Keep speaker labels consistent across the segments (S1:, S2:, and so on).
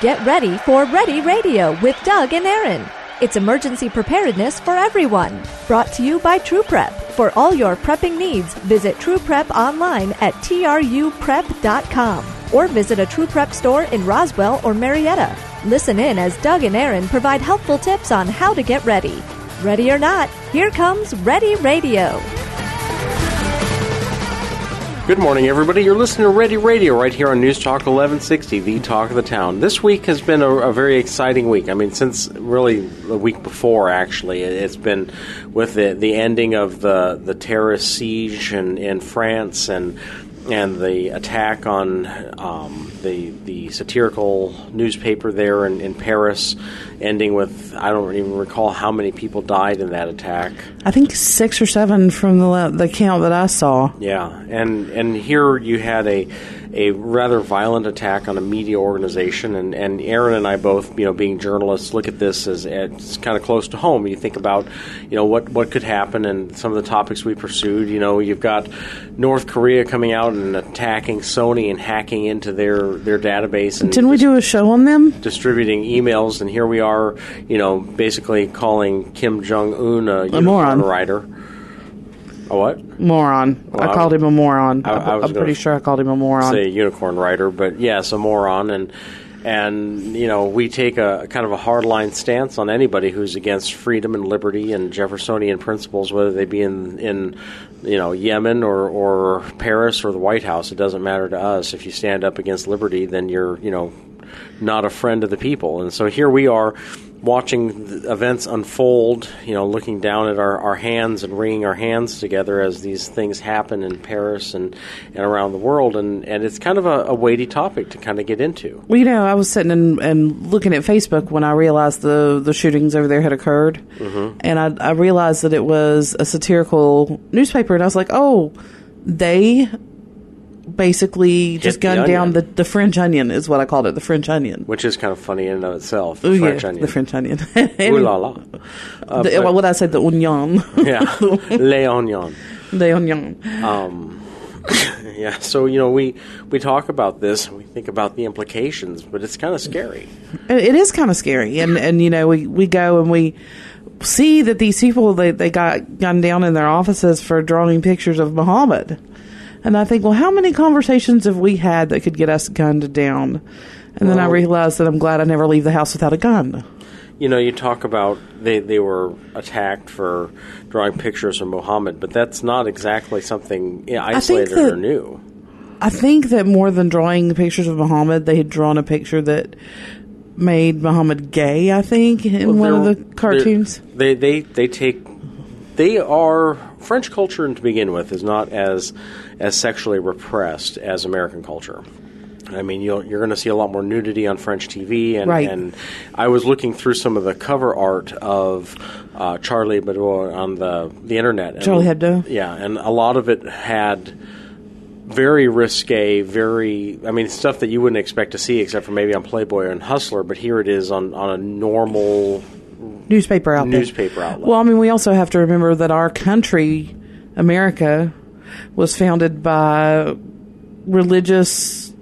S1: Get ready for Ready Radio with Doug and Erin. It's emergency preparedness for everyone. Brought to you by True Prep. For all your prepping needs, visit True Prep online at truprep.com or visit a True Prep store in Roswell or Marietta. Listen in as Doug and Erin provide helpful tips on how to get ready. Ready or not, here comes Ready Radio.
S2: Good morning, everybody. You're listening to Ready Radio right here on News Talk 1160, the talk of the town. This week has been a, a very exciting week. I mean, since really the week before, actually, it's been with the, the ending of the, the terrorist siege in, in France and and the attack on um, the the satirical newspaper there in, in, Paris, ending with I don't even recall how many people died in that attack.
S3: I think six or seven from the the count that I saw.
S2: Yeah, and and here you had a a rather violent attack on a media organization, and, and Erin and I both, you know, being journalists, look at this as it's kind of close to home. You think about, you know, what what could happen, and some of the topics we pursued. You know, you've got North Korea coming out and attacking Sony and hacking into their their database. And
S3: Didn't we do a show on them?
S2: Distributing emails, and here we are, you know, basically calling Kim Jong Un a,
S3: a moron
S2: writer. A what?
S3: Moron. Well, I, I called him a moron. I, am pretty sure I called him a moron.
S2: Say unicorn rider, but yes, a moron. And and you know we take a kind of a hardline stance on anybody who's against freedom and liberty and Jeffersonian principles, whether they be in in you know Yemen or or Paris or the White House. It doesn't matter to us. If you stand up against liberty, then you're you know not a friend of the people. And so here we are watching events unfold, you know, looking down at our, our hands and wringing our hands together as these things happen in Paris and, and around the world. And, and it's kind of a, a weighty topic to kind of get into.
S3: Well, you know, I was sitting and, and looking at Facebook when I realized the, the shootings over there had occurred. Mm-hmm. And I, I realized that it was a satirical newspaper. And I was like, oh, they basically just gunned down the, the French onion is what I called it, the French onion,
S2: which is kind of funny in and of itself. The Ooh, French
S3: yeah,
S2: onion,
S3: the French onion.
S2: Ooh la la.
S3: Uh, the, what I said, the onion.
S2: yeah, Le onions.
S3: Les onion.
S2: Um, yeah, so you know we we talk about this, we think about the implications, but it's kind of scary.
S3: It is kind of scary, and and you know we we go and we see that these people they they got gunned down in their offices for drawing pictures of Muhammad and I think, well, how many conversations have we had that could get us gunned down? And well, then I realized that I'm glad I never leave the house without a gun.
S2: You know, you talk about they, they were attacked for drawing pictures of Muhammad, but that's not exactly something isolated that, or new.
S3: I think that more than drawing pictures of Muhammad, they had drawn a picture that made Muhammad gay. I think in well, one of the cartoons.
S2: They they they take they are French culture to begin with is not as as sexually repressed as American culture. I mean, you are going to see a lot more nudity on French TV, and,
S3: right.
S2: and I was looking through some of the cover art of uh, Charlie Hebdo on the the internet.
S3: And, Charlie Hebdo,
S2: yeah, and a lot of it had very risque, very I mean stuff that you wouldn't expect to see except for maybe on Playboy and Hustler, but here it is on on a normal
S3: newspaper outlet.
S2: Newspaper outlet.
S3: Well, I mean, we also have to remember that our country, America, was founded by religious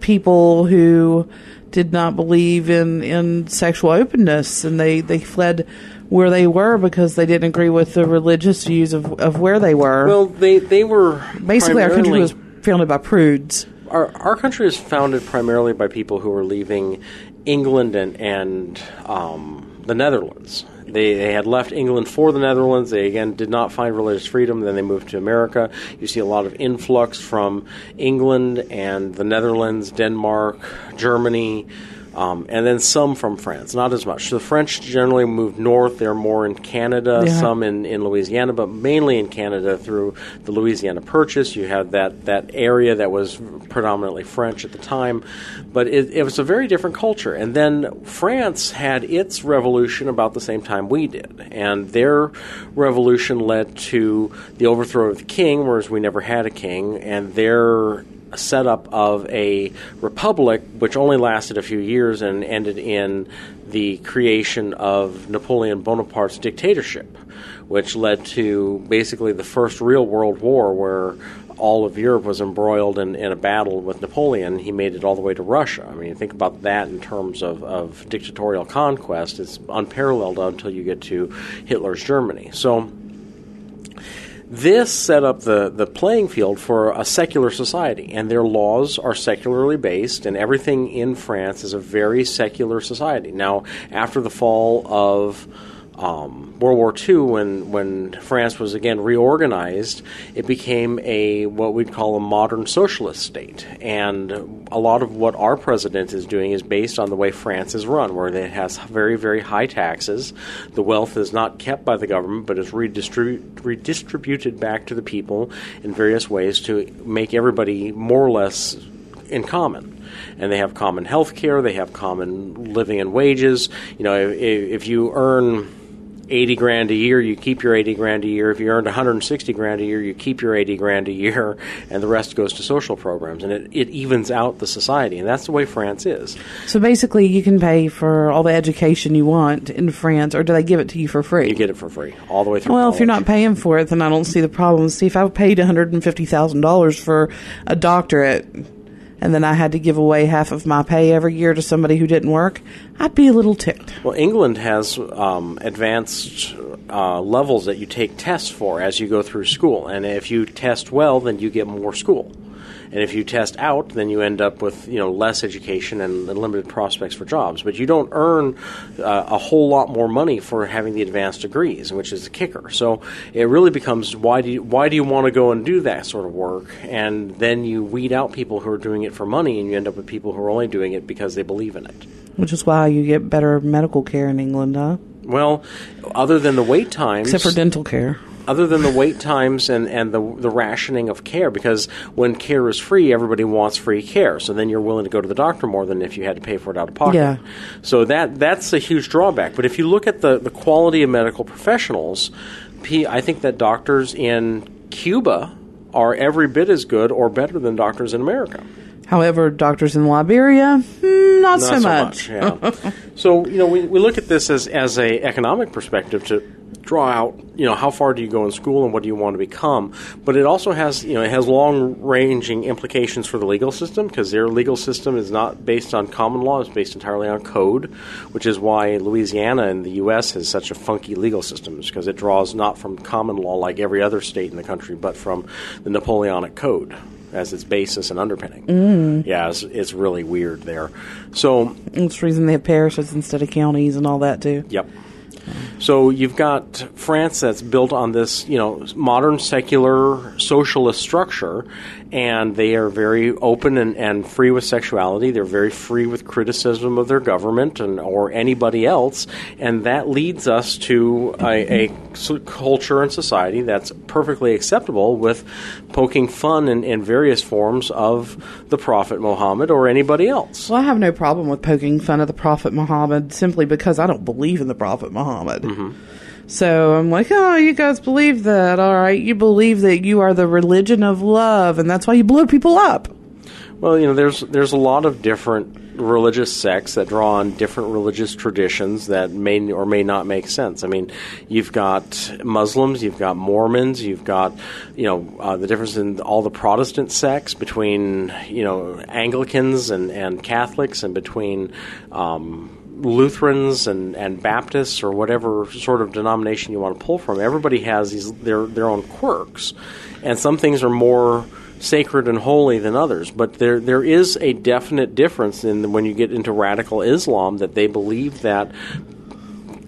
S3: people who did not believe in, in sexual openness, and they, they fled where they were because they didn't agree with the religious views of, of where they were.
S2: Well, they they were
S3: basically our country was founded by prudes.
S2: Our our country is founded primarily by people who were leaving England and and um, the Netherlands. They, they had left England for the Netherlands. They again did not find religious freedom. Then they moved to America. You see a lot of influx from England and the Netherlands, Denmark, Germany, um, and then some from France, not as much. The French generally moved north. They're more in Canada, yeah. some in, in Louisiana, but mainly in Canada through the Louisiana Purchase. You had that, that area that was predominantly French at the time, but it, it was a very different culture. And then France had its revolution about the same time we did, and their revolution led to the overthrow of the king, whereas we never had a king, and their setup of a republic, which only lasted a few years and ended in the creation of Napoleon Bonaparte's dictatorship, which led to basically the first real world war where all of Europe was embroiled in, in a battle with Napoleon, he made it all the way to Russia. I mean, think about that in terms of, of dictatorial conquest. It's unparalleled until you get to Hitler's Germany. So this set up the, the playing field for a secular society, and their laws are secularly based, and everything in France is a very secular society. Now, after the fall of um, World War II, when when France was again reorganized, it became a what we'd call a modern socialist state. And a lot of what our president is doing is based on the way France is run, where it has very very high taxes. The wealth is not kept by the government, but is redistribu- redistributed back to the people in various ways to make everybody more or less in common and they have common health care, they have common living and wages. You know, if, if you earn 80 grand a year, you keep your 80 grand a year. If you earned 160 grand a year, you keep your 80 grand a year, and the rest goes to social programs. And it, it evens out the society. And that's the way France is.
S3: So basically, you can pay for all the education you want in France, or do they give it to you for free?
S2: You get it for free, all the way through.
S3: Well,
S2: college.
S3: if you're not paying for it, then I don't see the problem. See, if I paid $150,000 for a doctorate, and then I had to give away half of my pay every year to somebody who didn't work, I'd be a little ticked.
S2: Well, England has um, advanced uh, levels that you take tests for as you go through school, and if you test well, then you get more school. And if you test out, then you end up with you know less education and, and limited prospects for jobs. But you don't earn uh, a whole lot more money for having the advanced degrees, which is the kicker. So it really becomes why do you, why do you want to go and do that sort of work? And then you weed out people who are doing it for money, and you end up with people who are only doing it because they believe in it.
S3: Which is why you get better medical care in England, huh?
S2: Well, other than the wait times,
S3: Except for dental care.
S2: Other than the wait times and, and the, the rationing of care, because when care is free, everybody wants free care. So then you're willing to go to the doctor more than if you had to pay for it out of pocket.
S3: Yeah.
S2: So that that's a huge drawback. But if you look at the, the quality of medical professionals, I think that doctors in Cuba are every bit as good or better than doctors in America.
S3: However, doctors in Liberia, hmm, not, so, much.
S2: yeah. so you know, we, we look at this as as a economic perspective to draw out you know how far do you go in school and what do you want to become but it also has you know it has long ranging implications for the legal system because their legal system is not based on common law it's based entirely on code which is why Louisiana in the US has such a funky legal system because it draws not from common law like every other state in the country but from the Napoleonic code as its basis and underpinning. Mm. Yeah, it's, it's really weird there. So
S3: That's the reason they have parishes instead of counties and all that, too.
S2: Yep. So you've got France that's built on this, you know, modern secular socialist structure, and they are very open and, and free with sexuality. They're very free with criticism of their government and or anybody else, and that leads us to a culture and society that's perfectly acceptable with poking fun in, in various forms of the Prophet Muhammad or anybody else.
S3: Well, I have no problem with poking fun of the Prophet Muhammad simply because I don't believe in the Prophet Muhammad. Mm-hmm. So I'm like, oh, you guys believe that. All right. You believe that you are the religion of love, and that's why you blow people up.
S2: Well, you know, there's there's a lot of different religious sects that draw on different religious traditions that may or may not make sense. I mean, you've got Muslims, you've got Mormons, you've got you know uh, the difference in all the Protestant sects between you know Anglicans and and Catholics and between. Um, Lutherans and, and Baptists or whatever sort of denomination you want to pull from, everybody has these their their own quirks, and some things are more sacred and holy than others. But there there is a definite difference in when you get into radical Islam that they believe that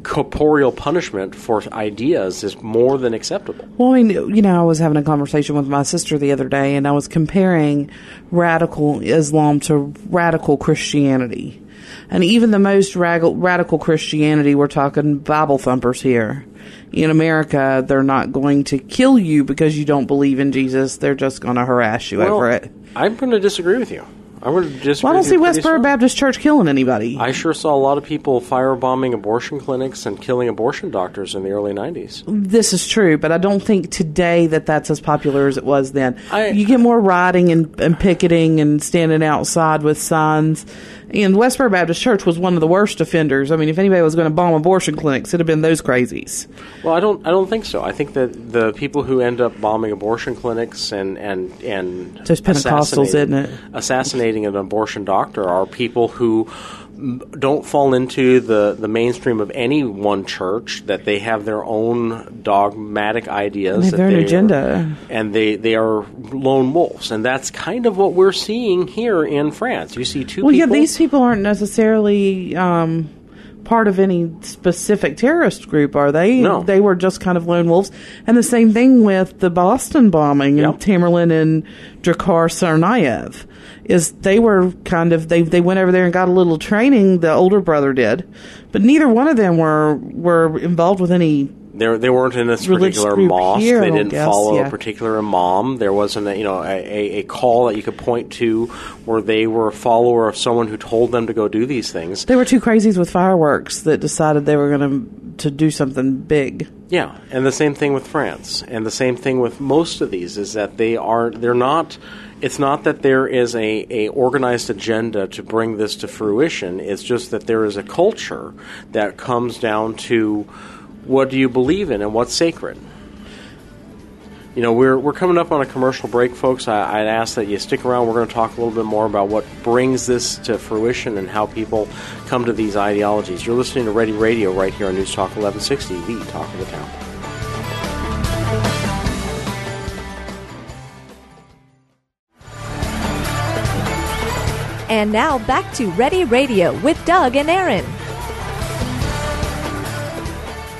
S2: corporeal punishment for ideas is more than acceptable.
S3: Well, I mean, you know, I was having a conversation with my sister the other day, and I was comparing radical Islam to radical Christianity. And even the most radical, radical Christianity, we're talking Bible thumpers here. In America, they're not going to kill you because you don't believe in Jesus. They're just going to harass you over it.
S2: I'm going to disagree with you. Going to disagree.
S3: Well, I don't see Westboro. Baptist Church killing anybody.
S2: I sure saw a lot of people firebombing abortion clinics and killing abortion doctors in the early 90s.
S3: this is true, but I don't think today that that's as popular as it was then.
S2: I-
S3: you get more rioting and, and picketing and standing outside with signs And Westboro Baptist Church was one of the worst offenders. I mean, if anybody was going to bomb abortion clinics, it'd have been those crazies.
S2: Well, I don't. I don't think so. I think that the people who end up bombing abortion clinics and and and
S3: Those Pentecostals,
S2: assassinating-
S3: isn't it?
S2: Assassinating an abortion doctor are people who don't fall into the, the mainstream of any one church. That they have their own dogmatic ideas.
S3: They have
S2: that
S3: their own
S2: are-
S3: agenda.
S2: and they they are lone wolves, and that's kind of what we're seeing here in France. You see two
S3: Well,
S2: people.
S3: yeah, these people aren't necessarily um, part of any specific terrorist group, are they?
S2: No.
S3: They were just kind of lone wolves. And the same thing with the Boston bombing
S2: Yep.
S3: and Tamerlan and Dzhokhar Tsarnaev. Is they were kind of they they went over there and got a little training. The older brother did, but neither one of them were were involved with any
S2: They, they weren't in this particular mosque.
S3: here,
S2: they didn't
S3: guess,
S2: follow
S3: yeah.
S2: a particular imam. There wasn't, a, you know, a, a, call that you could point to where they were a follower of someone who told them to go do these things.
S3: They were two crazies with fireworks that decided they were going to to do something big.
S2: Yeah, and the same thing with France, and the same thing with most of these is that they are they're not. It's not that there is a, a organized agenda to bring this to fruition. It's just that there is a culture that comes down to what do you believe in and what's sacred. You know, we're, we're coming up on a commercial break, folks. I, I'd ask that you stick around. We're going to talk a little bit more about what brings this to fruition and how people come to these ideologies. You're listening to Ready Radio right here on News Talk 1160, the talk of the town.
S1: And now back to Ready Radio with Doug and Erin.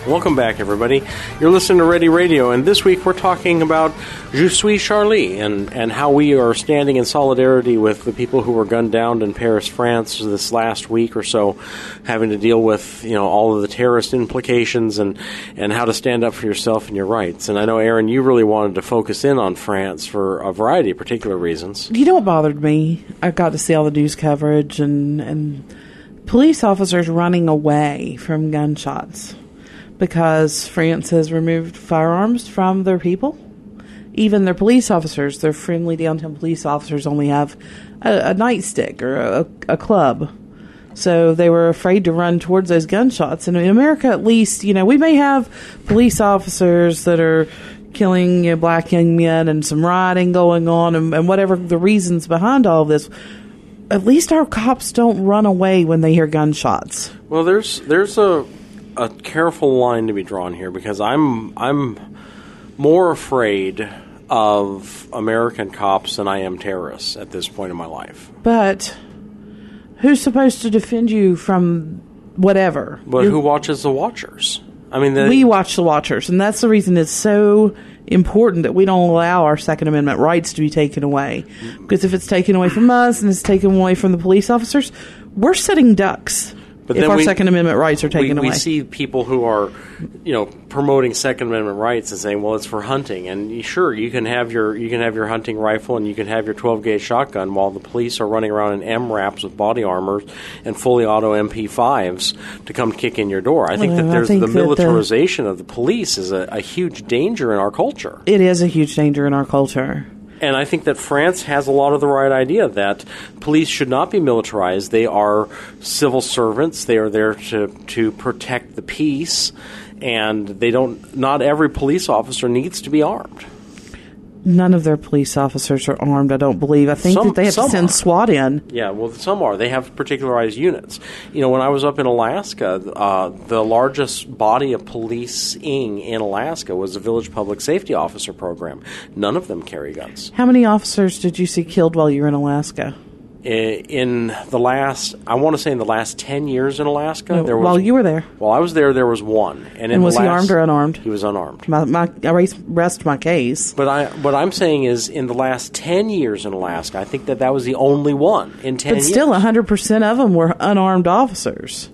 S2: Welcome back, everybody. You're listening to Ready Radio, and this week we're talking about Je suis Charlie and, and how we are standing in solidarity with the people who were gunned down in Paris, France this last week or so, having to deal with you know all of the terrorist implications and, and how to stand up for yourself and your rights. And I know, Erin, you really wanted to focus in on France for a variety of particular reasons.
S3: You know what bothered me? I got to see all the news coverage and and police officers running away from gunshots because France has removed firearms from their people. Even their police officers, their friendly downtown police officers, only have a, a nightstick or a, a club. So they were afraid to run towards those gunshots. And in America, at least, you know, we may have police officers that are killing you know, black young men and some rioting going on and, and whatever the reasons behind all of this. At least our cops don't run away when they hear gunshots.
S2: Well, there's there's a a careful line to be drawn here because I'm I'm more afraid of American cops than I am terrorists at this point in my life.
S3: But who's supposed to defend you from whatever?
S2: But
S3: You're-
S2: who watches the watchers? I mean, the,
S3: we watch the watchers, and that's the reason it's so important that we don't allow our Second Amendment rights to be taken away. Mm. Because if it's taken away from us and it's taken away from the police officers, we're sitting ducks.
S2: But
S3: if
S2: then
S3: our
S2: we-
S3: Second Amendment rights are taken
S2: we
S3: away, We
S2: see people who are, you know, promoting Second Amendment rights and saying, "Well, it's for hunting." And sure, you can have your you can have your hunting rifle and you can have your 12 gauge shotgun, while the police are running around in MRAPs with body armor and fully auto MP5s to come kick in your door. I think
S3: Well,
S2: that there's
S3: think
S2: the
S3: that the-
S2: militarization of the police is a, a huge danger in our culture.
S3: it is a huge danger in our culture.
S2: And I think that France has a lot of the right idea that police should not be militarized. They are civil servants. They are there to, to protect the peace. And they don't, not every police officer needs to be armed.
S3: None of their police officers are armed. I don't believe. I think
S2: Some-
S3: that they have to send
S2: are.
S3: SWAT in.
S2: Yeah, well, some are. They have particularized units. You know, when I was up in Alaska, uh, the largest body of policing in Alaska was the Village Public Safety Officer Program. None of them carry guns.
S3: How many officers did you see killed while you were in Alaska?
S2: In the last, I want to say in the last 10 years in Alaska, there was.
S3: while you were there.
S2: While I was there, there was one. And, in
S3: And was
S2: the
S3: he armed or unarmed?
S2: He was unarmed.
S3: My, my, I rest my case.
S2: But I, what I'm saying is, in the last 10 years in Alaska, I think that that was the only one in 10
S3: But still, 100% of them were unarmed officers.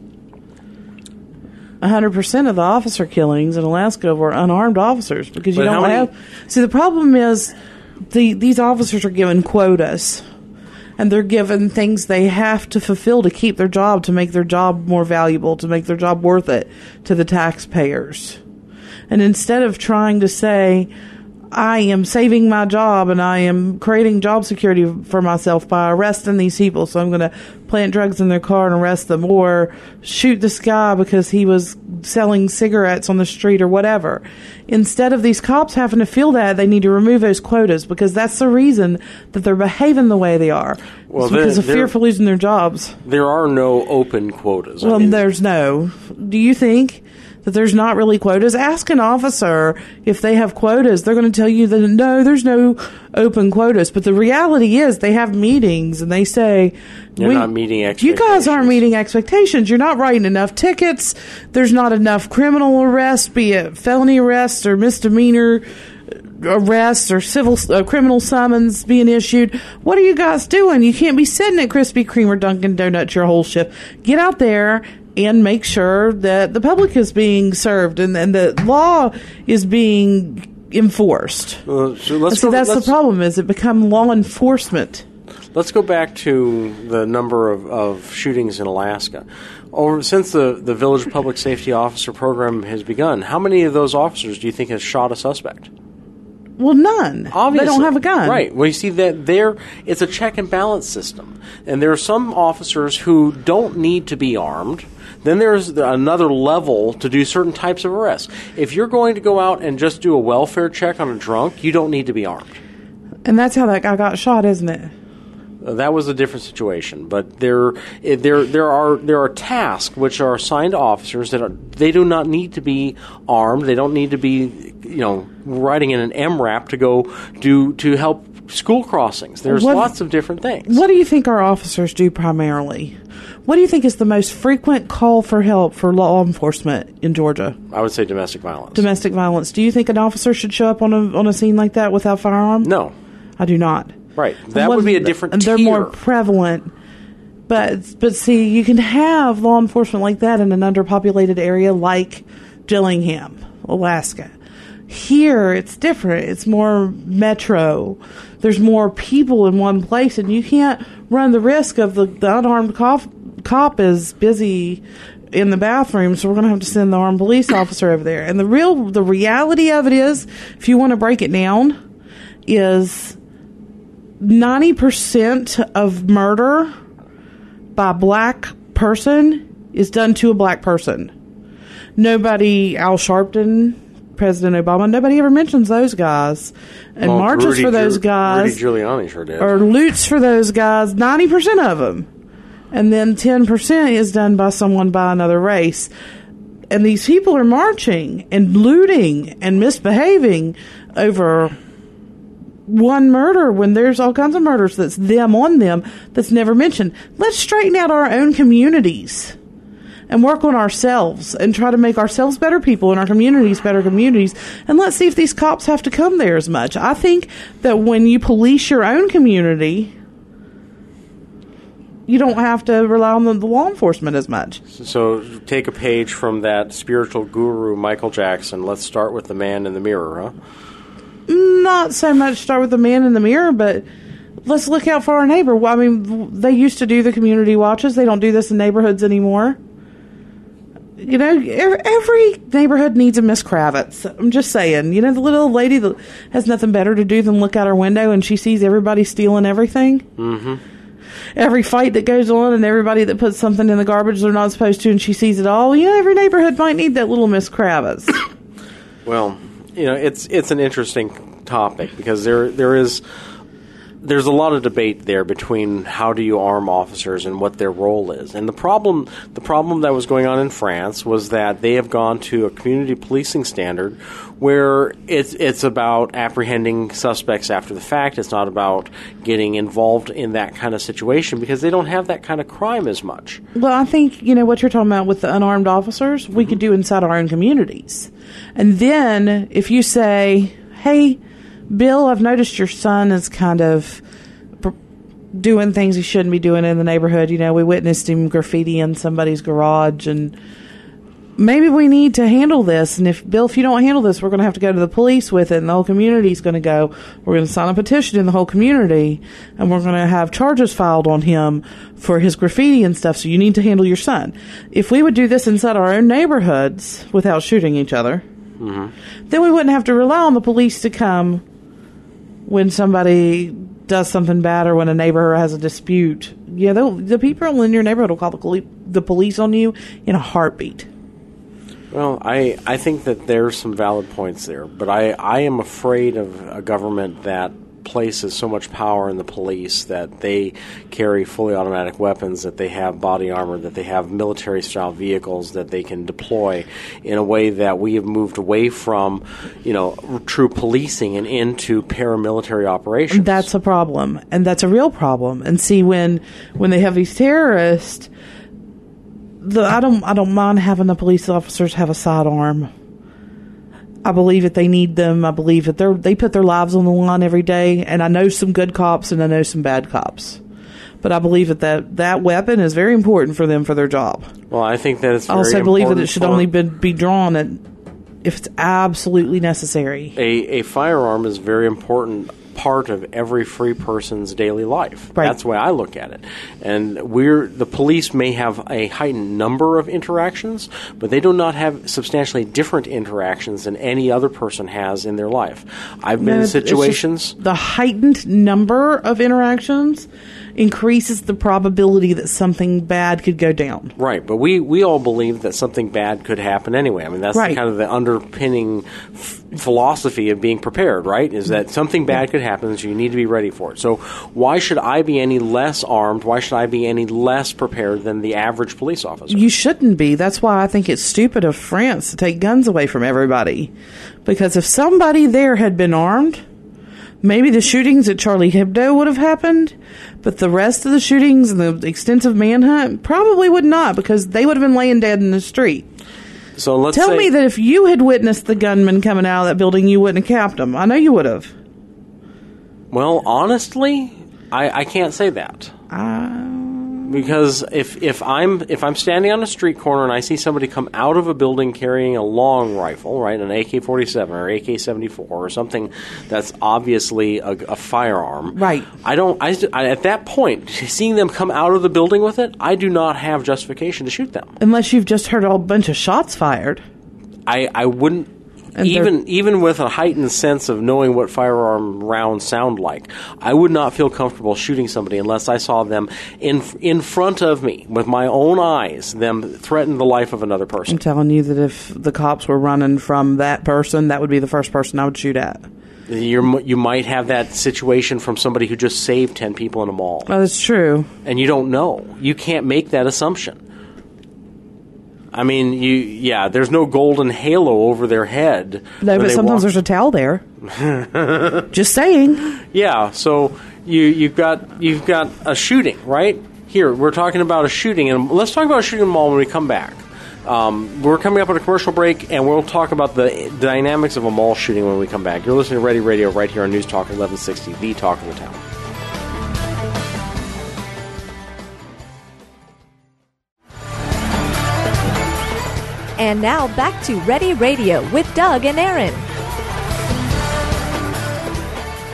S3: 100% of the officer killings in Alaska were unarmed officers because you
S2: But
S3: don't have. See, the problem is the these officers are given quotas. And they're given things they have to fulfill to keep their job, to make their job more valuable, to make their job worth it to the taxpayers. And instead of trying to say, I am saving my job and I am creating job security for myself by arresting these people. So I'm going to plant drugs in their car and arrest them or shoot this guy because he was selling cigarettes on the street or whatever. Instead of these cops having to feel that, they need to remove those quotas because that's the reason that they're behaving the way they are.
S2: Well,
S3: because
S2: there-
S3: of fear for losing their jobs.
S2: There are no open quotas. I
S3: Well,
S2: mean,
S3: there's no. Do you think that there's not really quotas? Ask an officer if they have quotas. They're going to tell you that no, there's no open quotas. But the reality is they have meetings and they say,
S2: You're not meeting
S3: You guys aren't meeting expectations. You're not writing enough tickets. There's not enough criminal arrests, be it felony arrests or misdemeanor arrests or civil uh, criminal summons being issued. What are you guys doing? You can't be sitting at Krispy Kreme or Dunkin' Donuts your whole shift. Get out there and make sure that the public is being served and, and the law is being enforced.
S2: Uh, so let's
S3: See, that's the
S2: let's-
S3: problem. Is it become law enforcement?
S2: Let's go back to the number of, of shootings in Alaska. Over since the, the village public safety officer program has begun, how many of those officers do you think has shot a suspect?
S3: Well, none.
S2: Obviously,
S3: They don't have a gun,
S2: right? Well, you see that there, it's a check and balance system, and there are some officers who don't need to be armed. Then there's another level to do certain types of arrests. If you're going to go out and just do a welfare check on a drunk, you don't need to be armed.
S3: And that's how that guy got shot, isn't it?
S2: Uh, that was a different situation, but there, there, there are there are tasks which are assigned to officers that are, they do not need to be armed. They don't need to be, you know, riding in an MRAP to go do to help school crossings. There's
S3: What-
S2: lots of different things.
S3: What do you think our officers do primarily? What do you think is the most frequent call for help for law enforcement in Georgia?
S2: I would say domestic violence.
S3: Domestic violence. Do you think an officer should show up on a on a scene like that without firearm?
S2: no,
S3: I do not.
S2: right. That would be a different.
S3: And they're
S2: tier.
S3: more prevalent. But but see, you can have law enforcement like that in an underpopulated area like Dillingham, Alaska. Here, it's different. It's more metro. There's more people in one place, and you can't run the risk of the, the unarmed cop, cop is busy in the bathroom, so we're going to have to send the armed police officer over there. And the real, the reality of it is, if you want to break it down, is 90% of murder by a black person is done to a black person. Nobody, Al Sharpton, President Obama, nobody ever mentions those guys and
S2: Well,
S3: marches
S2: Rudy
S3: for those guys
S2: Rudy Giuliani sure did.
S3: or loots for those guys, 90% of them. And then 10% is done by someone by another race. And these people are marching and looting and misbehaving over one murder when there's all kinds of murders that's them on them that's never mentioned. Let's straighten out our own communities and work on ourselves and try to make ourselves better people and our communities better communities. And let's see if these cops have to come there as much. I think that when you police your own community, you don't have to rely on the, the law enforcement as much.
S2: so take a page from that spiritual guru Michael Jackson. Let's start with the man in the mirror, huh?
S3: Not so much start with the man in the mirror, but let's look out for our neighbor. Well, I mean, they used to do the community watches. They don't do this in neighborhoods anymore. You know, every neighborhood needs a Miss Kravitz. I'm just saying. You know, the little lady that has nothing better to do than look out her window and she sees everybody stealing everything. Mm-hmm. Every fight that goes on and everybody that puts something in the garbage they're not supposed to and she sees it all. You know, every neighborhood might need that little Miss Kravitz.
S2: Well, you know, it's it's an interesting topic because there there is there's a lot of debate there between how do you arm officers and what their role is. And the problem the problem that was going on in France was that they have gone to a community policing standard where it's it's about apprehending suspects after the fact. It's not about getting involved in that kind of situation because they don't have that kind of crime as much.
S3: Well, I think you know what you're talking about with the unarmed officers. We mm-hmm. could do inside our own communities, and then if you say, "Hey, Bill, I've noticed your son is kind of doing things he shouldn't be doing in the neighborhood. You know, we witnessed him graffiti in somebody's garage, and maybe we need to handle this. And if Bill, if you don't handle this, we're going to have to go to the police with it, and the whole community's going to go. We're going to sign a petition in the whole community, and we're going to have charges filed on him for his graffiti and stuff. So you need to handle your son. If we would do this inside our own neighborhoods without shooting each other, mm-hmm. then we wouldn't have to rely on the police to come when somebody does something bad or when a neighbor has a dispute. Yeah, the people in your neighborhood will call the, the police on you in a heartbeat.
S2: Well, I, I think that there's some valid points there, but I, I am afraid of a government that places so much power in the police that they carry fully automatic weapons, that they have body armor, that they have military style vehicles that they can deploy in a way that we have moved away from, you know, true policing and into paramilitary operations.
S3: That's a problem, and that's a real problem. And see, when when they have these terrorists, the I don't I don't mind having the police officers have a sidearm. I believe that they need them. I believe that they they put their lives on the line every day, and I know some good cops and I know some bad cops. But I believe that that, that weapon is very important for them for their job.
S2: well, I think that it's
S3: I also believe that it should only be, be drawn at, if it's absolutely necessary.
S2: a, a firearm is very important part of every free person's daily life.
S3: Right.
S2: That's the way I look at it. And we're the police may have a heightened number of interactions, but they do not have substantially different interactions than any other person has in their life. I've been
S3: No,
S2: in situations
S3: the heightened number of interactions increases the probability that something bad could go down.
S2: Right, but we, we all believe that something bad could happen anyway. I mean, that's
S3: Right.
S2: kind of the underpinning f- philosophy of being prepared, right? Is that something bad could happen, so you need to be ready for it. So, why should I be any less armed? Why should I be any less prepared than the average police officer?
S3: You shouldn't be. That's why I think it's stupid of France to take guns away from everybody. Because if somebody there had been armed, maybe the shootings at Charlie Hebdo would have happened, but the rest of the shootings and the extensive manhunt probably would not because they would have been laying dead in the street.
S2: so let's
S3: Tell
S2: say,
S3: me that if you had witnessed the gunman coming out of that building, you wouldn't have capped him. I know you would have.
S2: Well, honestly, I, I can't say that. Because if, if I'm if I'm standing on a street corner and I see somebody come out of a building carrying a long rifle, right, an AK-47 or AK-74 or something that's obviously a, a firearm,
S3: Right.
S2: I don't. I, I at that point, seeing them come out of the building with it, I do not have justification to shoot them.
S3: Unless you've just heard a whole bunch of shots fired.
S2: I, I wouldn't
S3: And
S2: even even with a heightened sense of knowing what firearm rounds sound like, I would not feel comfortable shooting somebody unless I saw them in in front of me with my own eyes, them threaten the life of another person.
S3: I'm telling you that if the cops were running from that person, that would be the first person I would shoot at.
S2: You're, you might have that situation from somebody who just saved ten people in a mall,
S3: Oh, that's true.
S2: and you don't know. You can't make that assumption. I mean, you yeah. There's no golden halo over their head.
S3: No, but sometimes
S2: walk-
S3: there's a towel there. just saying.
S2: Yeah, so you you've got you've got a shooting right here. We're talking about a shooting, and let's talk about a shooting mall when we come back. Um, we're coming up on a commercial break, and we'll talk about the dynamics of a mall shooting when we come back. You're listening to Ready Radio right here on News Talk 1160, the talk of the town.
S1: And now back to Ready Radio with Doug and Erin.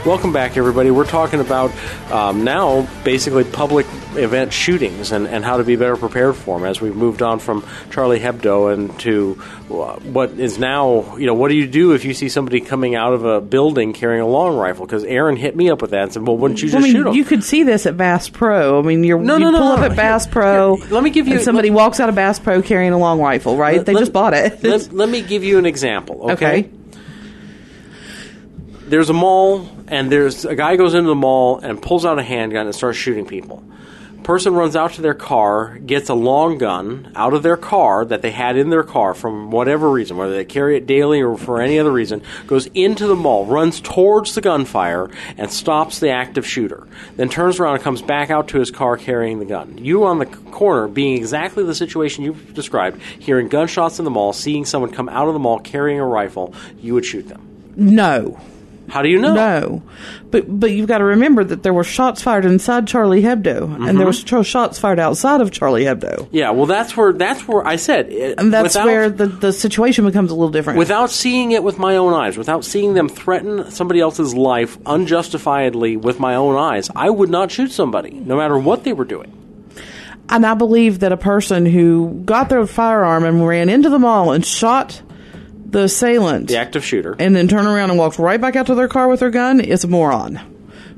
S2: Welcome back, everybody. We're talking about um, now basically public event shootings and, and how to be better prepared for them as we've moved on from Charlie Hebdo and to uh, what is now, you know, what do you do if you see somebody coming out of a building carrying a long rifle? Because Erin hit me up with that and said, well, wouldn't you
S3: I
S2: just
S3: mean,
S2: shoot them?
S3: you could see this at Bass Pro. I mean, you're
S2: No,
S3: you
S2: no, no,
S3: pull
S2: no,
S3: up at Bass Pro.
S2: here, let me give you-
S3: somebody
S2: let-
S3: walks out of Bass Pro carrying a long rifle, right? they
S2: Let-
S3: just bought it.
S2: let, let me give you an example, okay?
S3: Okay.
S2: There's a mall, and there's a guy goes into the mall and pulls out a handgun and starts shooting people. Person runs out to their car, gets a long gun out of their car that they had in their car from whatever reason, whether they carry it daily or for any other reason, goes into the mall, runs towards the gunfire, and stops the active shooter. Then turns around and comes back out to his car carrying the gun. You on the corner, being exactly the situation you've described, hearing gunshots in the mall, seeing someone come out of the mall carrying a rifle, you would shoot them.
S3: no.
S2: How do you know?
S3: No, but but you've got to remember that there were shots fired inside Charlie Hebdo, and
S2: Mm-hmm.
S3: there was tr- shots fired outside of Charlie Hebdo,
S2: Yeah, well, that's where that's where I said, it,
S3: and that's
S2: without,
S3: where the the situation becomes a little different.
S2: without seeing it with my own eyes, without seeing them threaten somebody else's life unjustifiedly with my own eyes, I would not shoot somebody, no matter what they were doing.
S3: and I believe that a person who got their firearm and ran into the mall and shot the assailant
S2: the active shooter.
S3: and then turn around and walks right back out to their car with their gun is a moron.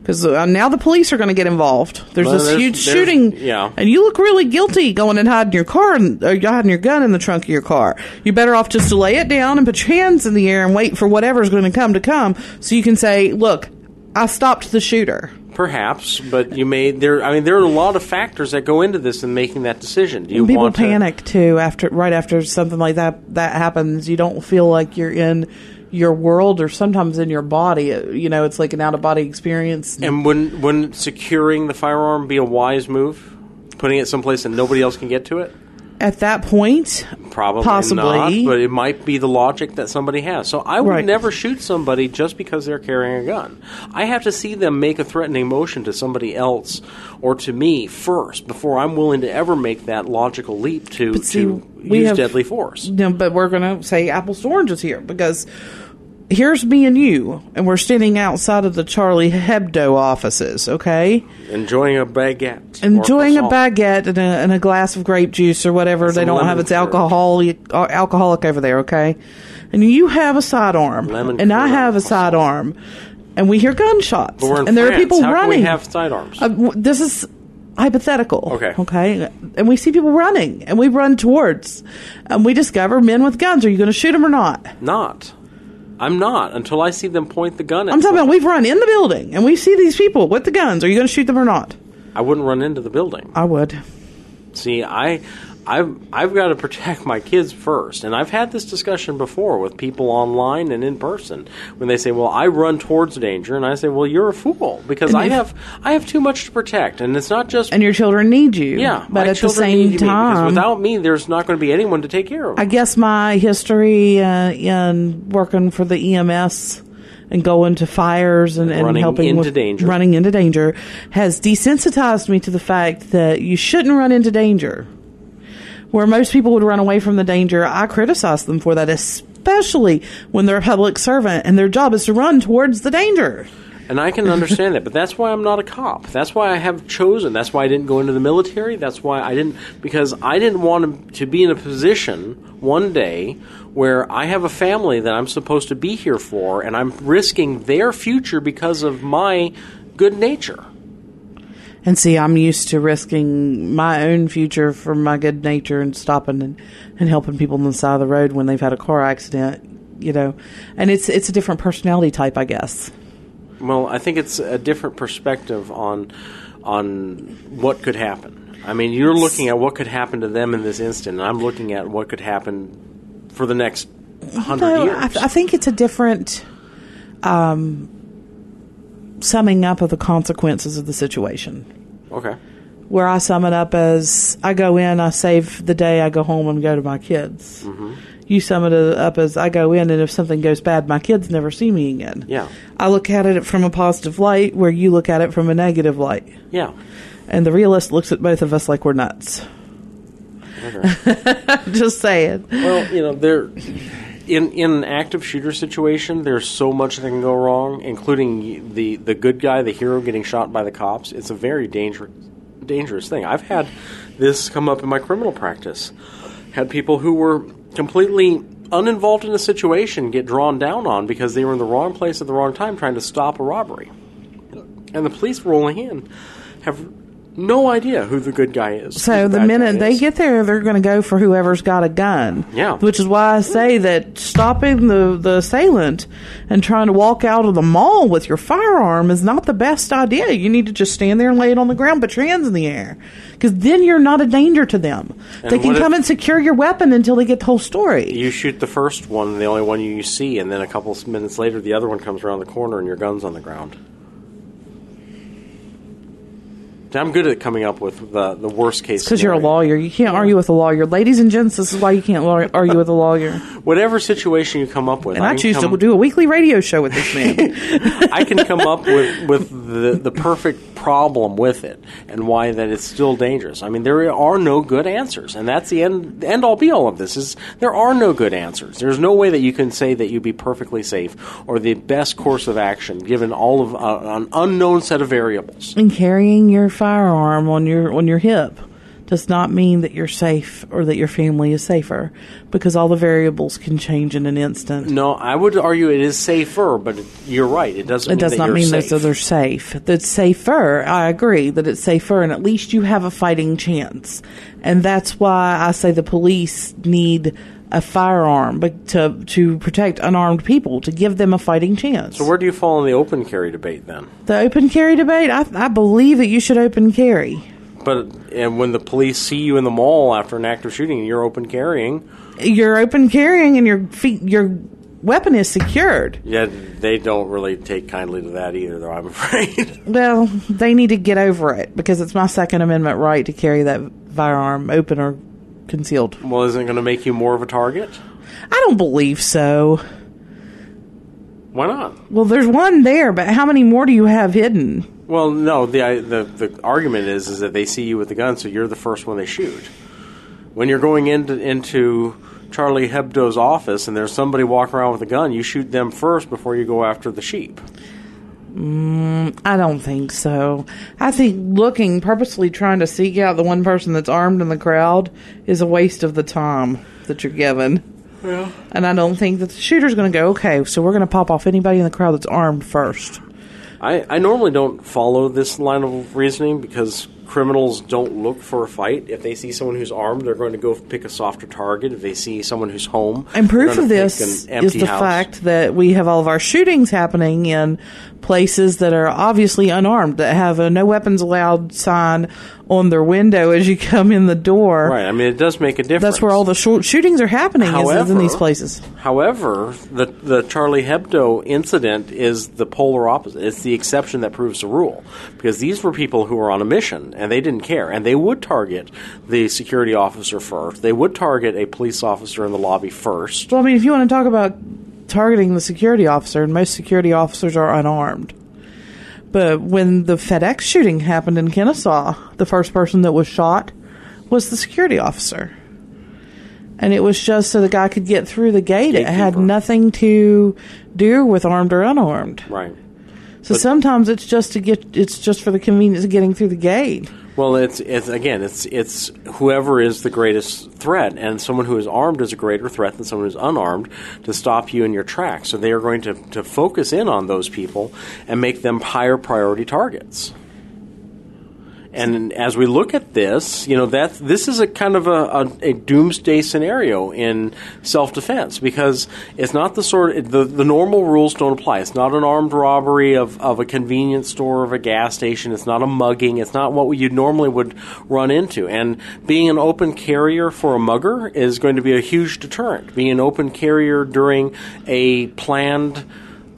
S3: Because uh, now the police are going to get involved. There's
S2: Well,
S3: this
S2: there's-
S3: huge
S2: there's-
S3: shooting,
S2: yeah.
S3: and you look really guilty going and hiding your car and uh, hiding your gun in the trunk of your car. You're better off just to lay it down and put your hands in the air and wait for whatever's going to come to come, so you can say, "Look, I stopped the shooter."
S2: Perhaps, but you may there. I mean, there are a lot of factors that go into this in making that decision. Do you
S3: And people
S2: want to-
S3: panic too after right after something like that that happens. You don't feel like you're in your world or sometimes in your body. You know, it's like an out of body experience.
S2: And wouldn't wouldn't securing the firearm be a wise move? Putting it someplace that nobody else can get to it?
S3: At that point,
S2: Probably
S3: Possibly.
S2: not, but it might be the logic that somebody has. So I would
S3: Right.
S2: never shoot somebody just because they're carrying a gun. I have to see them make a threatening motion to somebody else or to me first before I'm willing to ever make that logical leap to,
S3: see,
S2: to use
S3: have-
S2: deadly force.
S3: no, but we're going to say apples to oranges here because here's me and you, and we're standing outside of the Charlie Hebdo offices, okay?
S2: Enjoying a baguette.
S3: Enjoying a baguette and a, and a glass of grape juice or whatever. they don't have its alcoholic, alcoholic over there, okay? And you have a sidearm,
S2: Lemon
S3: and I have a sidearm, and we hear gunshots,
S2: But we're in
S3: and there are people
S2: How
S3: running.
S2: We have sidearms?
S3: Uh, this is hypothetical.
S2: Okay.
S3: Okay. And we see people running, and we run towards, and we discover men with guns. Are you going to shoot them or not?
S2: not. I'm not until I see them point the gun at
S3: I'm talking about we've run in the building, and we see these people with the guns. Are you going to shoot them or not?
S2: I wouldn't run into the building.
S3: I would.
S2: See, I, I've, I've got to protect my kids first, and I've had this discussion before with people online and in person when they say, "Well, I run towards danger," and I say, "Well, you're a fool because
S3: And
S2: I have, I have too much to protect, and it's not just."
S3: And your children need you.
S2: yeah,
S3: But at the same
S2: need me, because
S3: time,
S2: without me, there's not going to be anyone to take care of.
S3: I guess my history uh, in working for the EMS and going to fires and, and
S2: Running
S3: helping
S2: into
S3: with
S2: danger.
S3: running into danger has desensitized me to the fact that you shouldn't run into danger. Where most people would run away from the danger, I criticize them for that, especially when they're a public servant and their job is to run towards the danger.
S2: And I can understand that, but that's why I'm not a cop. That's why I have chosen. That's why I didn't go into the military. That's why I didn't, because I didn't want to be in a position one day where I have a family that I'm supposed to be here for, and I'm risking their future because of my good nature.
S3: And see, I'm used to risking my own future for my good nature and stopping and, and helping people on the side of the road when they've had a car accident, you know. And it's it's a different personality type, I guess.
S2: Well, I think it's a different perspective on on what could happen. I mean, you're looking at what could happen to them in this instant, and I'm looking at what could happen for the next hundred
S3: No,
S2: years.
S3: I, th- I think it's a different um, summing up of the consequences of the situation.
S2: okay.
S3: Where I sum it up as I go in, I save the day, I go home and go to my kids.
S2: Mm-hmm.
S3: You sum it up as I go in, and if something goes bad, my kids never see me again.
S2: Yeah.
S3: I look at it from a positive light, where you look at it from a negative light.
S2: Yeah.
S3: And the realist looks at both of us like we're nuts.
S2: Okay.
S3: Just saying.
S2: well, you know, there in in an active shooter situation, there's so much that can go wrong, including the the good guy, the hero, getting shot by the cops. It's a very dangerous dangerous thing. I've had this come up in my criminal practice. Had people who were completely uninvolved in the situation get drawn down on because they were in the wrong place at the wrong time trying to stop a robbery. And the police rolling in have no idea who the good guy is.
S3: So the
S2: guy
S3: minute they get there, they're going to go for whoever's got a gun.
S2: Yeah.
S3: Which is why I say that stopping the, the assailant and trying to walk out of the mall with your firearm is not the best idea. You need to just stand there and lay it on the ground, put your hands in the air. Because then you're not a danger to them.
S2: And
S3: they can come and secure your weapon until they get the whole story.
S2: You shoot the first one, the only one you see, and then a couple minutes later, the other one comes around the corner and your gun's on the ground. I'm good at coming up with the the worst case.
S3: Because you're a lawyer. You can't argue with a lawyer. Ladies and gents, this is why you can't argue with a lawyer.
S2: Whatever situation you come up with,
S3: And I
S2: can
S3: choose
S2: come-
S3: to do a weekly radio show with this man.
S2: I can come up with, with the, the perfect problem with it and why that it's still dangerous. I mean, there are no good answers, and that's the end end all be all of this. Is there are no good answers. There's no way that you can say that you'd be perfectly safe or the best course of action given all of uh, an unknown set of variables.
S3: and carrying your firearm on your on your hip does not mean that you're safe or that your family is safer because all the variables can change in an instant.
S2: No, I would argue it is safer, but it, you're right. It doesn't.
S3: It
S2: mean
S3: does
S2: that
S3: not mean
S2: safe.
S3: that they're safe. That's safer. I agree that it's safer, and at least you have a fighting chance. And that's why I say the police need a firearm but to to protect unarmed people to give them a fighting chance.
S2: So where do you fall in the open carry debate then?
S3: the open carry debate, I, I believe that you should open carry.
S2: But and when the police see you in the mall after an active shooting and you're open carrying,
S3: You're open carrying, and your feet, your weapon is secured.
S2: yeah, they don't really take kindly to that either. Though I'm afraid.
S3: Well, they need to get over it because it's my Second Amendment right to carry that firearm open or concealed.
S2: well, isn't it going to make you more of a target?
S3: I don't believe so.
S2: Why not?
S3: Well, there's one there, but how many more do you have hidden?
S2: Well, no. The I- the the argument is is that they see you with the gun, so you're the first one they shoot. When you're going into into Charlie Hebdo's office and there's somebody walking around with a gun, you shoot them first before you go after the sheep.
S3: Mm, I don't think so. I think looking purposely trying to seek out the one person that's armed in the crowd is a waste of the time that you're given.
S2: Yeah.
S3: And I don't think that the shooter's going to go, okay, so we're going to pop off anybody in the crowd that's armed first.
S2: I, I normally don't follow this line of reasoning because criminals don't look for a fight. If they see someone who's armed, they're going to go pick a softer target. If they see someone who's home,
S3: And proof of this is the
S2: house.
S3: fact that we have all of our shootings happening in places that are obviously unarmed, that have a no weapons allowed sign on their window as you come in the door.
S2: Right. I mean, it does make a difference.
S3: That's where all the shootings are happening is, is in these places.
S2: However, the the Charlie Hebdo incident is the polar opposite. It's the exception that proves the rule because these were people who were on a mission and they didn't care, and they would target the security officer first. They would target a police officer in the lobby first.
S3: Well, I mean, if you want to talk about targeting the security officer, and most security officers are unarmed. But when the FedEx shooting happened in Kennesaw, the first person that was shot was the security officer. And it was just so the guy could get through the gate. It had nothing to do with armed or unarmed.
S2: Right.
S3: So
S2: But-
S3: sometimes it's just to get it's just for the convenience of getting through the gate.
S2: Well, it's it's again, it's it's whoever is the greatest threat, and someone who is armed is a greater threat than someone who's unarmed to stop you in your tracks. So they are going to to focus in on those people and make them higher priority targets. And as we look at this, you know that this is a kind of a, a, a doomsday scenario in self-defense because it's not the sort the the normal rules don't apply. It's not an armed robbery of, of a convenience store of a gas station. It's not a mugging. It's not what you normally would run into. And being an open carrier for a mugger is going to be a huge deterrent. Being an open carrier during a planned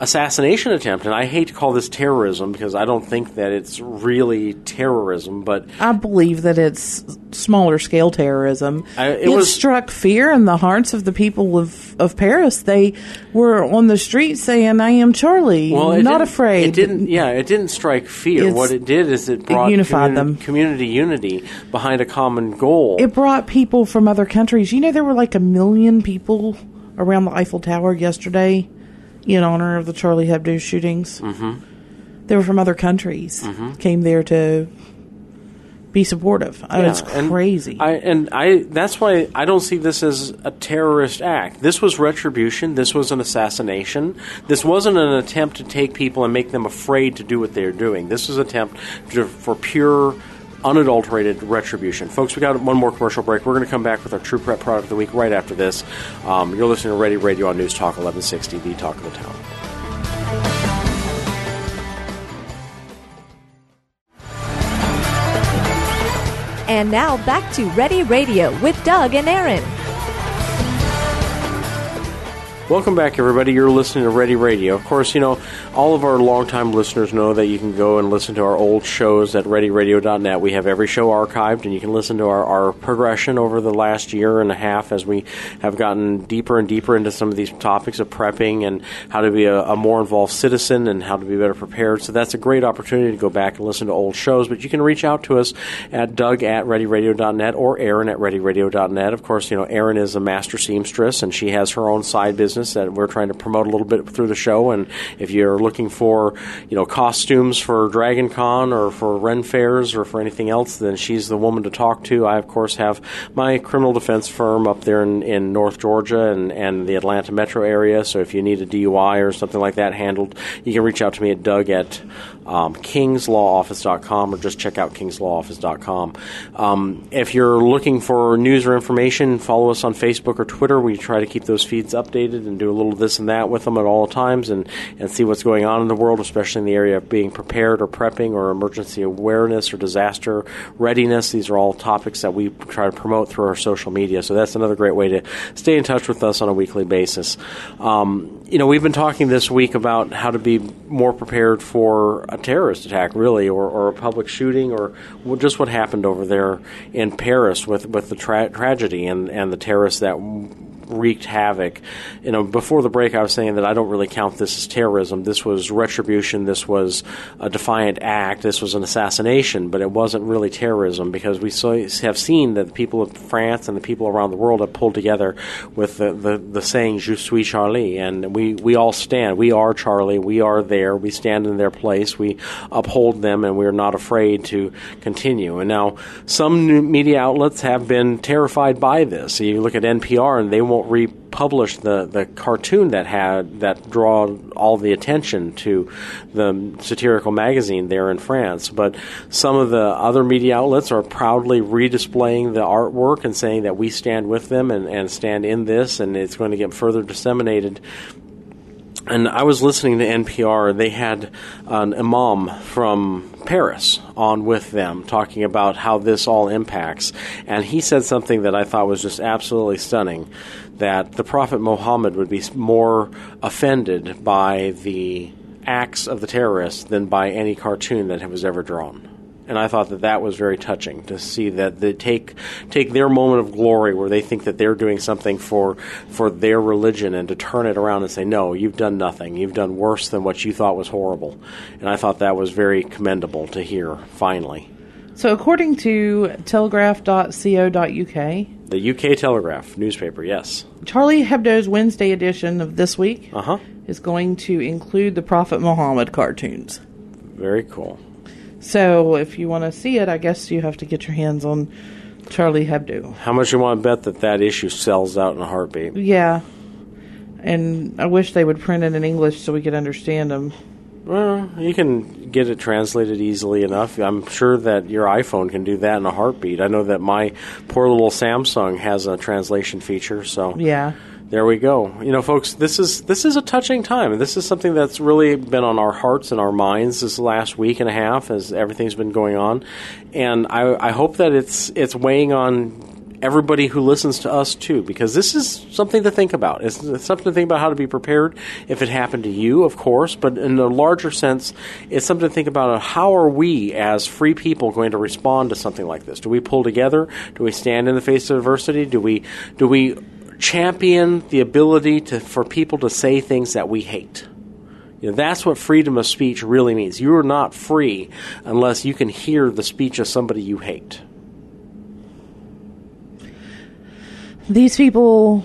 S2: assassination attempt, and I hate to call this terrorism because I don't think that it's really terrorism, but
S3: I believe that it's smaller scale terrorism.
S2: I- it
S3: it
S2: was-
S3: struck fear in the hearts of the people of, of Paris. They were on the street saying, "I am Charlie,
S2: well, it
S3: not afraid."
S2: It didn't. Yeah, it didn't strike fear.
S3: It's-
S2: what it did is it brought
S3: unified
S2: communi-
S3: them.
S2: community unity behind a common goal.
S3: It brought people from other countries. You know, there were like a million people around the Eiffel Tower yesterday in honor of the Charlie Hebdo shootings. Mm-hmm. They were from other countries.
S2: Mm-hmm.
S3: Came there to be supportive. Oh,
S2: Yeah,
S3: it's
S2: and
S3: crazy.
S2: I and I that's why I don't see this as a terrorist act. This was retribution. This was an assassination. This wasn't an attempt to take people and make them afraid to do what they're doing. This was an attempt to, for pure unadulterated retribution. Folks, we got one more commercial break. We're going to come back with our True Prep product of the week right after this. Um, you're listening to Ready Radio on News Talk 1160, the talk of the town.
S1: And now back to Ready Radio with Doug and Erin.
S2: Welcome back, everybody. You're listening to Ready Radio. Of course, you know, all of our longtime listeners know that you can go and listen to our old shows at readyradio.net. We have every show archived, and you can listen to our, our progression over the last year and a half as we have gotten deeper and deeper into some of these topics of prepping and how to be a, a more involved citizen and how to be better prepared. So that's a great opportunity to go back and listen to old shows. But you can reach out to us at doug at readyradio.net or erin at readyradio.net. Of course, you know, Erin is a master seamstress, and she has her own side business business that we're trying to promote a little bit through the show. And if you're looking for, you know, costumes for Dragon Con or for Ren fairs or for anything else, then she's the woman to talk to. I, of course, have my criminal defense firm up there in, in North Georgia and, and the Atlanta metro area. So if you need a DUI or something like that handled, you can reach out to me at Doug at um, kingslawoffice.com or just check out kingslawoffice.com. Um, if you're looking for news or information, follow us on Facebook or Twitter. We try to keep those feeds updated and do a little this and that with them at all times and, and see what's going on in the world, especially in the area of being prepared or prepping or emergency awareness or disaster readiness. These are all topics that we try to promote through our social media. So that's another great way to stay in touch with us on a weekly basis. Um, you know, we've been talking this week about how to be more prepared for a terrorist attack, really, or, or a public shooting, or just what happened over there in Paris with with the tra- tragedy and and the terrorists that wreaked havoc. You know, before the break, I was saying that I don't really count this as terrorism. This was retribution. This was a defiant act. This was an assassination, but it wasn't really terrorism because we have seen that the people of France and the people around the world have pulled together with the, the, the saying "Je suis Charlie," and we, we all stand. We are Charlie. We are there. We stand in their place. We uphold them, and we are not afraid to continue. And now, some media outlets have been terrified by this. You look at NPR, and they won't republish the, the cartoon that had that draw all the attention to the satirical magazine there in France. But some of the other media outlets are proudly redisplaying the artwork and saying that we stand with them and, and stand in this, and it's going to get further disseminated and I was listening to NPR. They had an imam from Paris on with them talking about how this all impacts. And he said something that I thought was just absolutely stunning that the Prophet Muhammad would be more offended by the acts of the terrorists than by any cartoon that was ever drawn. And I thought that that was very touching to see that they take take their moment of glory where they think that they're doing something for for their religion and to turn it around and say, "No, you've done nothing. You've done worse than what you thought was horrible." And I thought that was very commendable to hear finally.
S3: So, according to telegraph.co.uk,
S2: the UK Telegraph newspaper, yes.
S3: Charlie Hebdo's Wednesday edition of this week
S2: uh-huh.
S3: is going to include the Prophet Muhammad cartoons.
S2: Very cool.
S3: So, if you want to see it, I guess you have to get your hands on Charlie Hebdo.
S2: How much you want to bet that that issue sells out in a heartbeat?
S3: Yeah. And I wish they would print it in English so we could understand them.
S2: Well, you can get it translated easily enough. I'm sure that your iPhone can do that in a heartbeat. I know that my poor little Samsung has a translation feature, so
S3: yeah.
S2: There we go. You know, folks, this is this is a touching time, this is something that's really been on our hearts and our minds this last week and a half as everything's been going on. And I, I hope that it's it's weighing on everybody who listens to us too, because this is something to think about. It's, it's, something to think about how to be prepared if it happened to you, of course, but in a larger sense, it's something to think about uh, how are we as free people going to respond to something like this? Do we pull together? Do we stand in the face of adversity? Do we do we champion the ability to for people to say things that we hate? You know, that's what freedom of speech really means. You are not free unless you can hear the speech of somebody you hate.
S3: These people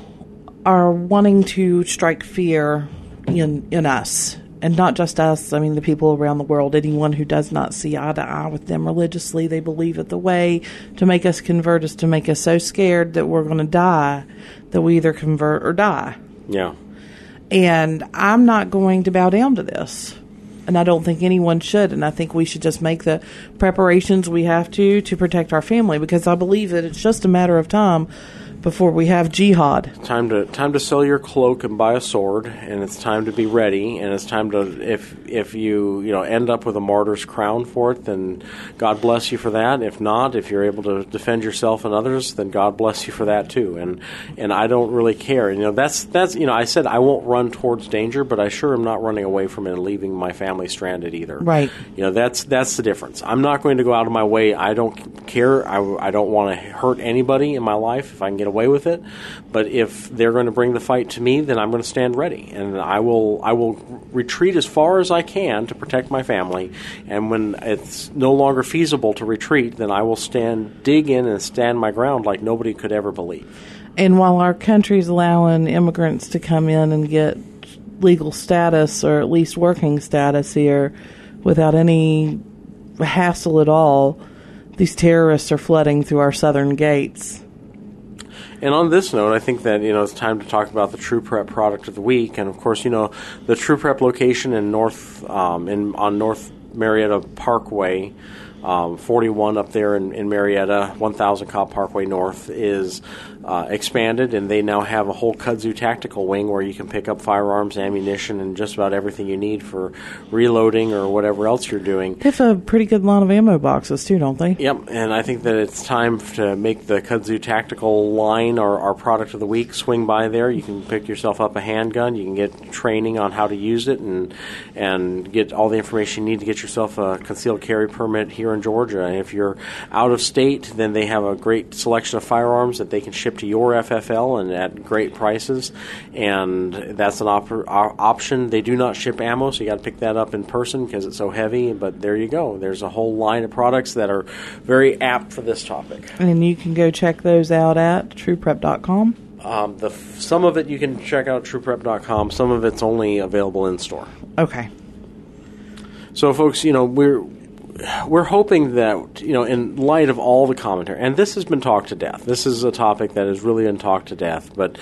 S3: are wanting to strike fear in in us and not just us i mean the people around the world anyone who does not see eye to eye with them religiously they believe it the way to make us convert is to make us so scared that we're going to die that we either convert or die
S2: yeah
S3: and i'm not going to bow down to this and I don't think anyone should. And I think we should just make the preparations we have to to protect our family because I believe that it's just a matter of time before we have jihad.
S2: Time to time to sell your cloak and buy a sword, and it's time to be ready. And it's time to if if you you know end up with a martyr's crown for it, then God bless you for that. If not, if you're able to defend yourself and others, then God bless you for that too. And and I don't really care. You know that's that's you know I said I won't run towards danger, but I sure am not running away from it and leaving my family stranded either.
S3: Right.
S2: You know that's that's the difference. I'm not going to go out of my way. I don't care. I, I don't want to hurt anybody in my life if I can get away with it. But if they're going to bring the fight to me, then I'm going to stand ready, and I will I will retreat as far as I can to protect my family. And when it's no longer feasible to retreat, then I will stand dig in and stand my ground like nobody could ever believe.
S3: And while our country's allowing immigrants to come in and get legal status or at least working status here without any hassle at all, these terrorists are flooding through our southern gates.
S2: And on this note, I think that you know it's time to talk about the True Prep product of the week, and of course, you know the True Prep location in North um, in on North Marietta Parkway. Um, 41 up there in, in Marietta, 1000 Cobb Parkway North is uh, expanded, and they now have a whole kudzu tactical wing where you can pick up firearms, ammunition, and just about everything you need for reloading or whatever else you're doing.
S3: They have a pretty good line of ammo boxes too, don't they?
S2: Yep, and I think that it's time to make the kudzu tactical line our, our product of the week. Swing by there, you can pick yourself up a handgun. You can get training on how to use it, and and get all the information you need to get yourself a concealed carry permit here in Georgia. And if you're out of state, then they have a great selection of firearms that they can ship to your FFL and at great prices, and that's an op- option. They do not ship ammo, so you got to pick that up in person because it's so heavy. But there you go. There's a whole line of products that are very apt for this topic.
S3: And you can go check those out at trueprep.com.
S2: Um, the some of it you can check out trueprep.com. Some of it's only available in store.
S3: Okay.
S2: So, folks, you know we're we're hoping that you know, in light of all the commentary, and this has been talked to death. This is a topic that has really been talked to death. But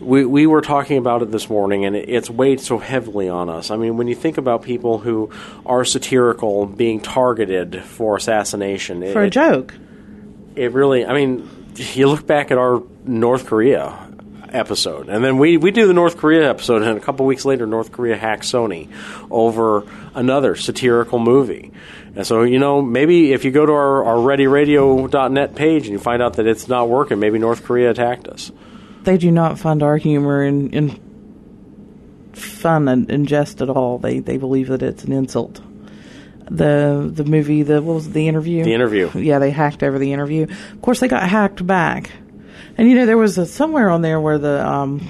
S2: we we were talking about it this morning, and it, it's weighed so heavily on us. I mean, when you think about people who are satirical being targeted for assassination,
S3: for
S2: it,
S3: a joke,
S2: it really. I mean, you look back at our North Korea episode. And then we, we do the North Korea episode, and a couple weeks later, North Korea hacks Sony over another satirical movie. And so, you know, maybe if you go to our, our ReadyRadio.net page and you find out that it's not working, maybe North Korea attacked us.
S3: They do not find our humor in, in fun and, and jest at all. They they believe that it's an insult. The the movie, the what was it, the interview?
S2: The interview.
S3: Yeah, they hacked over the interview. Of course, they got hacked back. And you know, there was a, somewhere on there where the um,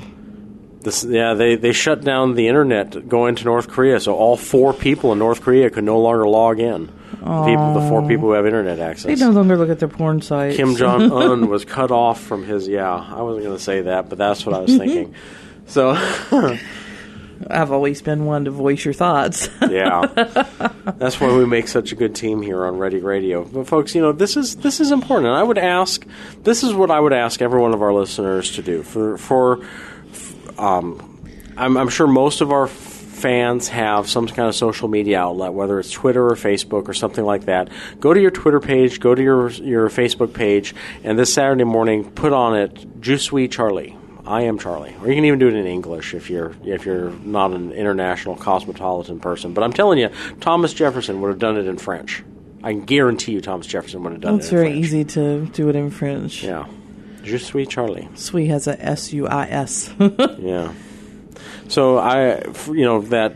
S2: this, yeah, they, they shut down the internet going to North Korea, so all four people in North Korea could no longer log in. People, the four people who have internet access.
S3: They no longer look at their porn sites.
S2: Kim Jong Un was cut off from his. Yeah, I wasn't going to say that, but that's what I was thinking. So.
S3: I've always been one to voice your thoughts.
S2: yeah, that's why we make such a good team here on Ready Radio. But folks, you know this is this is important, and I would ask, this is what I would ask every one of our listeners to do for for um, I'm, I'm, sure most of our fans have some kind of social media outlet, whether it's Twitter or Facebook or something like that. Go to your Twitter page, go to your your Facebook page, and this Saturday morning, put on it "Je suis Charlie." I am Charlie, or you can even do it in English if you're if you're not an international cosmopolitan person. But I'm telling you, Thomas Jefferson would have done it in French. I can guarantee you, Thomas Jefferson would have done
S3: That's
S2: it.
S3: It's very easy to do it in French.
S2: Yeah. Je suis Charlie.
S3: Sui has a S U I S.
S2: Yeah. So I, you know, that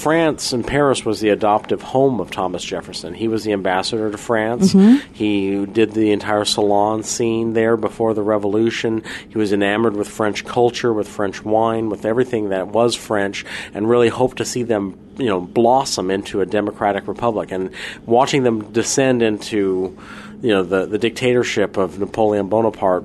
S2: France and Paris was the adoptive home of Thomas Jefferson. He was the ambassador to France.
S3: Mm-hmm.
S2: He did the entire salon scene there before the Revolution. He was enamored with French culture, with French wine, with everything that was French, and really hoped to see them, you know, blossom into a democratic republic. And watching them descend into, you know, the the dictatorship of Napoleon Bonaparte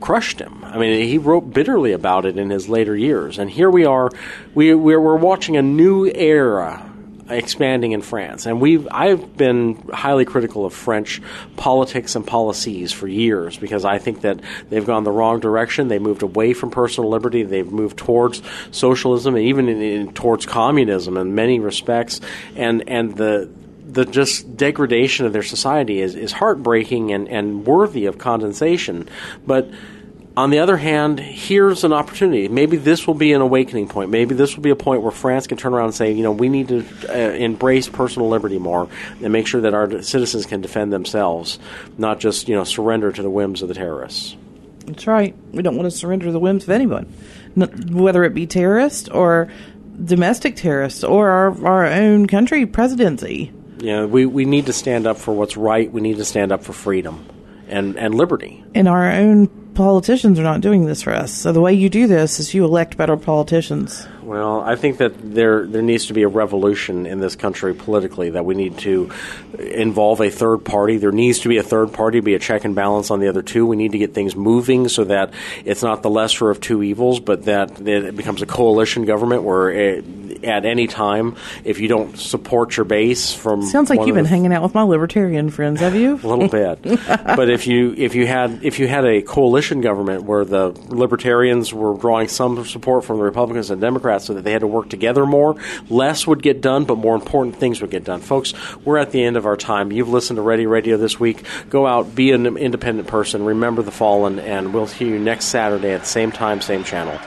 S2: crushed him. I mean, he wrote bitterly about it in his later years. And here we are, we, we're, we're watching a new era expanding in France. And we've I've been highly critical of French politics and policies for years because I think that they've gone the wrong direction. They moved away from personal liberty. They've moved towards socialism and even in, in, towards communism in many respects. And and the the just degradation of their society is, is heartbreaking and, and worthy of condensation. But on the other hand, here's an opportunity. Maybe this will be an awakening point. Maybe this will be a point where France can turn around and say, you know, we need to uh, embrace personal liberty more and make sure that our citizens can defend themselves, not just, you know, surrender to the whims of the terrorists.
S3: That's right. We don't want to surrender to the whims of anyone, whether it be terrorists or domestic terrorists or our, our own country presidency.
S2: Yeah, we, we need to stand up for what's right. We need to stand up for freedom and, and liberty.
S3: And our own politicians are not doing this for us. So the way you do this is you elect better politicians.
S2: Well, I think that there there needs to be a revolution in this country politically. That we need to involve a third party. There needs to be a third party, to be a check and balance on the other two. We need to get things moving so that it's not the lesser of two evils, but that it becomes a coalition government where it, at any time, if you don't support your base from
S3: Sounds like you've been hanging out with my libertarian friends, have you?
S2: a little bit. but if you if you had if you had a coalition government where the libertarians were drawing some support from the Republicans and Democrats so that they had to work together more, less would get done, but more important things would get done. Folks, we're at the end of our time. You've listened to Ready Radio this week. Go out, be an independent person, remember the fallen, and we'll see you next Saturday at the same time, same channel.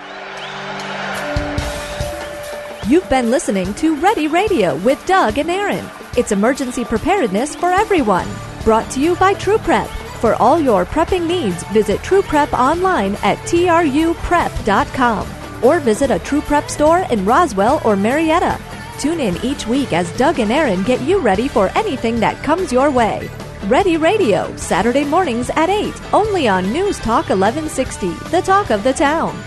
S1: You've been listening to Ready Radio with Doug and Erin. It's emergency preparedness for everyone. Brought to you by True Prep. For all your prepping needs, visit True Prep online at trueprep.com or visit a True Prep store in Roswell or Marietta. Tune in each week as Doug and Erin get you ready for anything that comes your way. Ready Radio, Saturday mornings at 8, only on News Talk 1160, the talk of the town.